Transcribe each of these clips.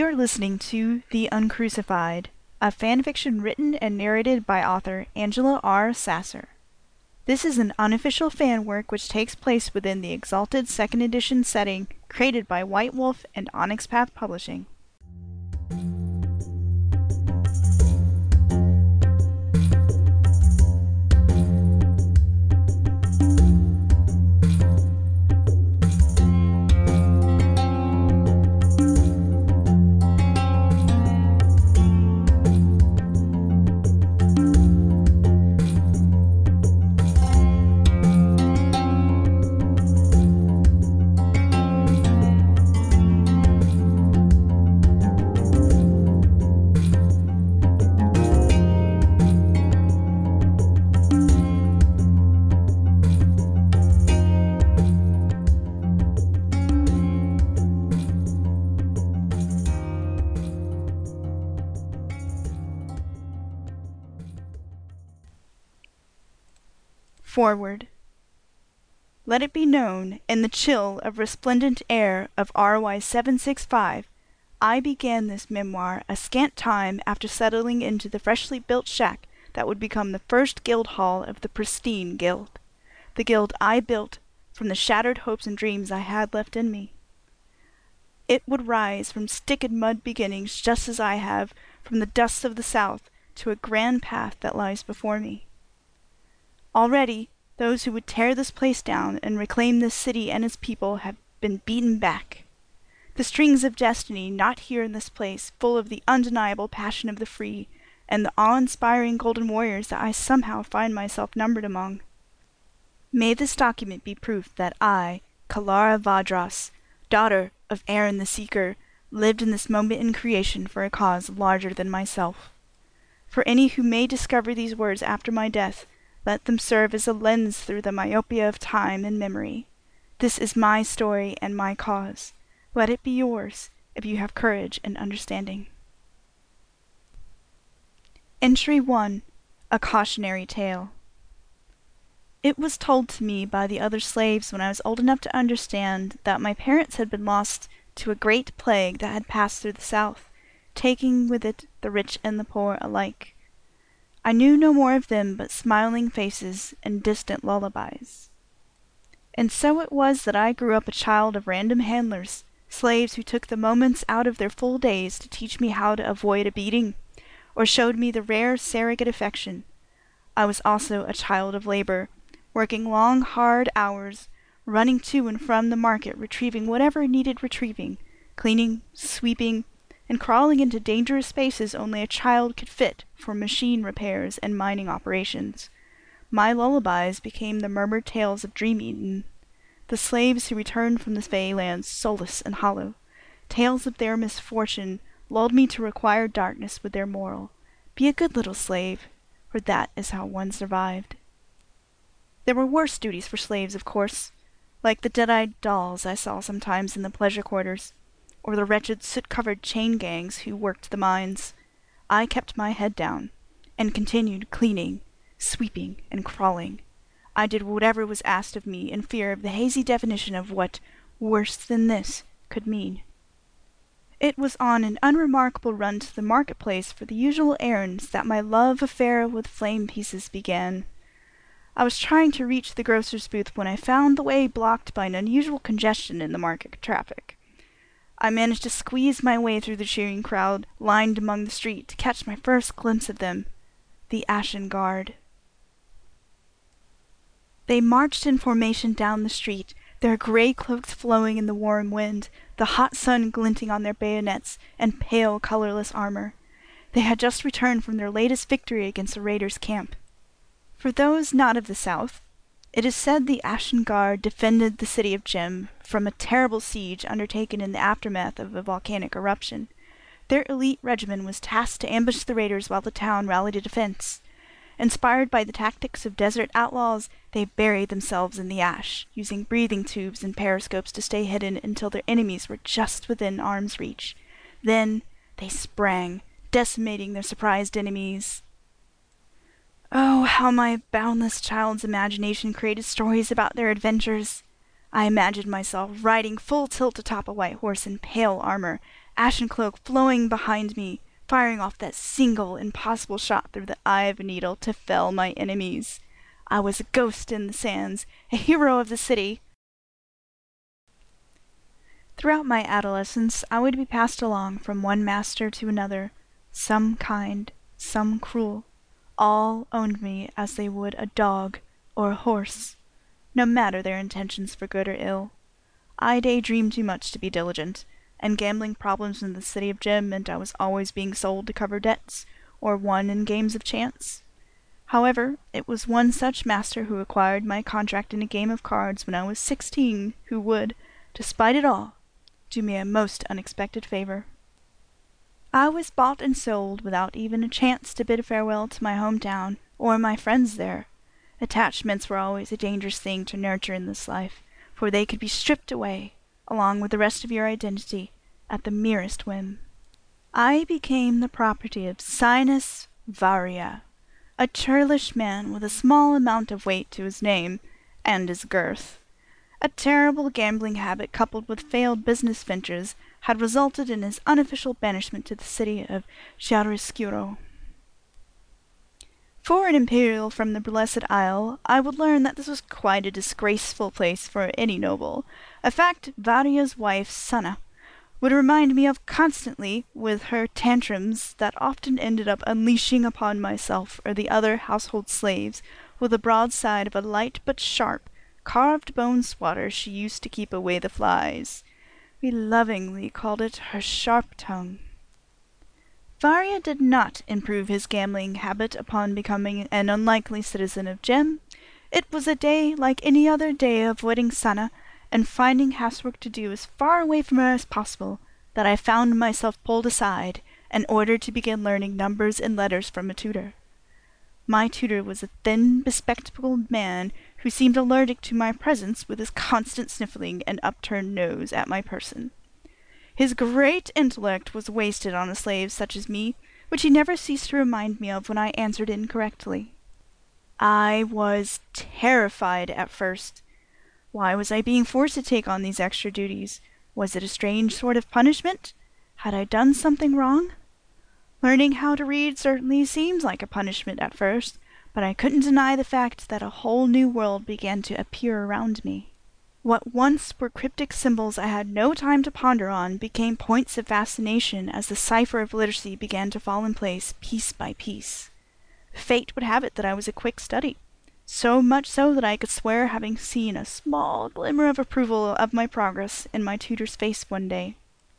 You're listening to The Uncrucified, a fanfiction written and narrated by author Angela R. Sasser. This is an unofficial fan work which takes place within the Exalted Second Edition setting created by White Wolf and Onyx Path Publishing. Foreword. Let it be known, in the chill of resplendent air of RY 765, I began this memoir a scant time after settling into the freshly built shack that would become the first guild hall of the pristine guild. The guild I built from the shattered hopes and dreams I had left in me. It would rise from stick and mud beginnings just as I have from the dust of the South to a grand path that lies before me. Already those who would tear this place down and reclaim this city and its people have been beaten back. The strings of destiny not here in this place, full of the undeniable passion of the free, and the awe-inspiring golden warriors that I somehow find myself numbered among. May this document be proof that I, Kalara Vadras, daughter of Aaron the Seeker, lived in this moment in creation for a cause larger than myself. For any who may discover these words after my death, let them serve as a lens through the myopia of time and memory. This is my story and my cause. Let it be yours, if you have courage and understanding. Entry 1 A Cautionary Tale It was told to me by the other slaves when I was old enough to understand that my parents had been lost to a great plague that had passed through the South, taking with it the rich and the poor alike. I knew no more of them but smiling faces and distant lullabies. And so it was that I grew up a child of random handlers, slaves who took the moments out of their full days to teach me how to avoid a beating, or showed me the rare surrogate affection. I was also a child of labor, working long hard hours, running to and from the market retrieving whatever needed retrieving, cleaning, sweeping, and crawling into dangerous spaces only a child could fit for machine repairs and mining operations. My lullabies became the murmured tales of Dream Eden, the slaves who returned from the Feylands soulless and hollow. Tales of their misfortune lulled me to require darkness with their moral. Be a good little slave, for that is how one survived. There were worse duties for slaves, of course, like the dead-eyed dolls I saw sometimes in the pleasure quarters or the wretched soot-covered chain gangs who worked the mines. I kept my head down, and continued cleaning, sweeping, and crawling. I did whatever was asked of me in fear of the hazy definition of what worse than this could mean. It was on an unremarkable run to the marketplace for the usual errands that my love affair with flamepieces began. I was trying to reach the grocer's booth when I found the way blocked by an unusual congestion in the market traffic. I managed to squeeze my way through the cheering crowd lined among the street to catch my first glimpse of them the Ashen Guard. They marched in formation down the street, their gray cloaks flowing in the warm wind, the hot sun glinting on their bayonets and pale, colorless armor. They had just returned from their latest victory against the raiders' camp. For those not of the South, it is said the Ashen Guard defended the city of Gem from a terrible siege undertaken in the aftermath of a volcanic eruption. Their elite regiment was tasked to ambush the raiders while the town rallied a defense. Inspired by the tactics of desert outlaws, they buried themselves in the ash, using breathing tubes and periscopes to stay hidden until their enemies were just within arm's reach. Then they sprang, decimating their surprised enemies. Oh, how my boundless child's imagination created stories about their adventures! I imagined myself riding full tilt atop a white horse in pale armor, Ashen Cloak flowing behind me, firing off that single impossible shot through the eye of a needle to fell my enemies. I was a ghost in the sands, a hero of the city. Throughout my adolescence I would be passed along from one master to another, some kind, some cruel. All owned me as they would a dog or a horse, no matter their intentions for good or ill. I daydreamed too much to be diligent, and gambling problems in the city of Gem meant I was always being sold to cover debts, or won in games of chance. However, it was one such master who acquired my contract in a game of cards when I was sixteen who would, despite it all, do me a most unexpected favor. I was bought and sold without even a chance to bid farewell to my home town or my friends there. Attachments were always a dangerous thing to nurture in this life, for they could be stripped away, along with the rest of your identity, at the merest whim. I became the property of Sinis Varia, a churlish man with a small amount of weight to his name and his girth. A terrible gambling habit coupled with failed business ventures had resulted in his unofficial banishment to the city of Chiaroscuro. For an imperial from the Blessed Isle, I would learn that this was quite a disgraceful place for any noble, a fact Varia's wife, Sana, would remind me of constantly with her tantrums that often ended up unleashing upon myself or the other household slaves with the broadside of a light but sharp, carved bone swatter she used to keep away the flies. We lovingly called it her sharp tongue. Varia did not improve his gambling habit upon becoming an unlikely citizen of Gem. It was a day like any other day of avoiding Sana and finding housework to do as far away from her as possible, that I found myself pulled aside and ordered to begin learning numbers and letters from a tutor. My tutor was a thin, bespectacled man who seemed allergic to my presence with his constant sniffling and upturned nose at my person. His great intellect was wasted on a slave such as me, which he never ceased to remind me of when I answered incorrectly. I was terrified at first. Why was I being forced to take on these extra duties? Was it a strange sort of punishment? Had I done something wrong? Learning how to read certainly seems like a punishment at first, but I couldn't deny the fact that a whole new world began to appear around me. What once were cryptic symbols I had no time to ponder on became points of fascination as the cipher of literacy began to fall in place piece by piece. Fate would have it that I was a quick study so much so that I could swear having seen a small glimmer of approval of my progress in my tutor's face one day.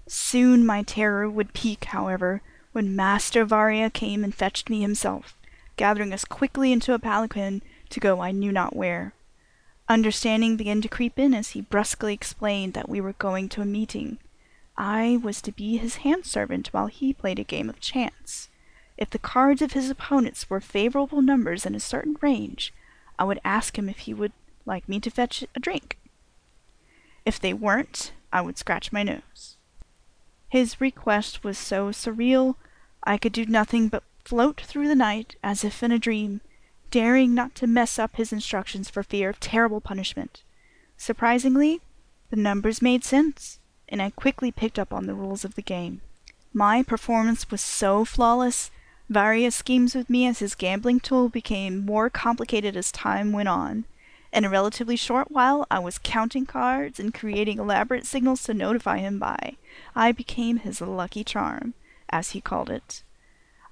Soon my terror would peak, however, when Master Varia came and fetched me himself, gathering us quickly into a palanquin to go I knew not where. Understanding began to creep in as he brusquely explained that we were going to a meeting. I was to be his hand servant while he played a game of chance. If the cards of his opponents were favorable numbers in a certain range, I would ask him if he would like me to fetch a drink. If they weren't, I would scratch my nose. His request was so surreal, I could do nothing but float through the night as if in a dream, daring not to mess up his instructions for fear of terrible punishment. Surprisingly, the numbers made sense, and I quickly picked up on the rules of the game. My performance was so flawless Varia's schemes with me as his gambling tool became more complicated as time went on. In a relatively short while I was counting cards and creating elaborate signals to notify him by. I became his lucky charm, as he called it.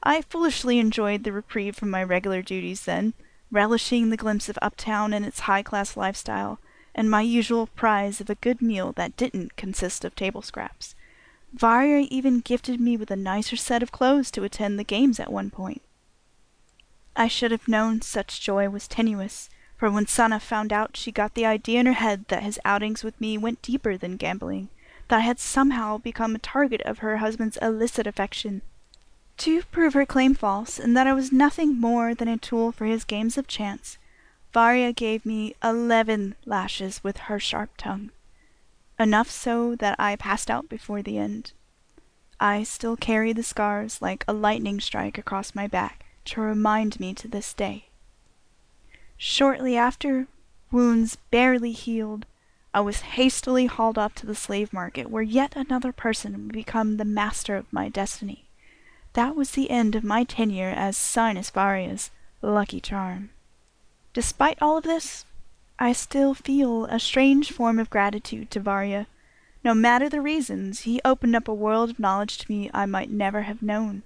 I foolishly enjoyed the reprieve from my regular duties then, relishing the glimpse of uptown and its high-class lifestyle, and my usual prize of a good meal that didn't consist of table scraps. Varia even gifted me with a nicer set of clothes to attend the games at one point. I should have known such joy was tenuous, for when Sana found out she got the idea in her head that his outings with me went deeper than gambling, that I had somehow become a target of her husband's illicit affection. To prove her claim false, and that I was nothing more than a tool for his games of chance, Varia gave me eleven lashes with her sharp tongue enough so that I passed out before the end. I still carry the scars like a lightning strike across my back to remind me to this day. Shortly after, wounds barely healed, I was hastily hauled off to the slave market, where yet another person would become the master of my destiny. That was the end of my tenure as Sinis Varia's lucky charm. Despite all of this, I still feel a strange form of gratitude to Varia. No matter the reasons, he opened up a world of knowledge to me I might never have known.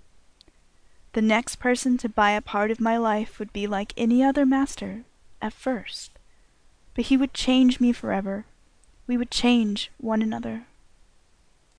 The next person to buy a part of my life would be like any other master at first. But he would change me forever. We would change one another.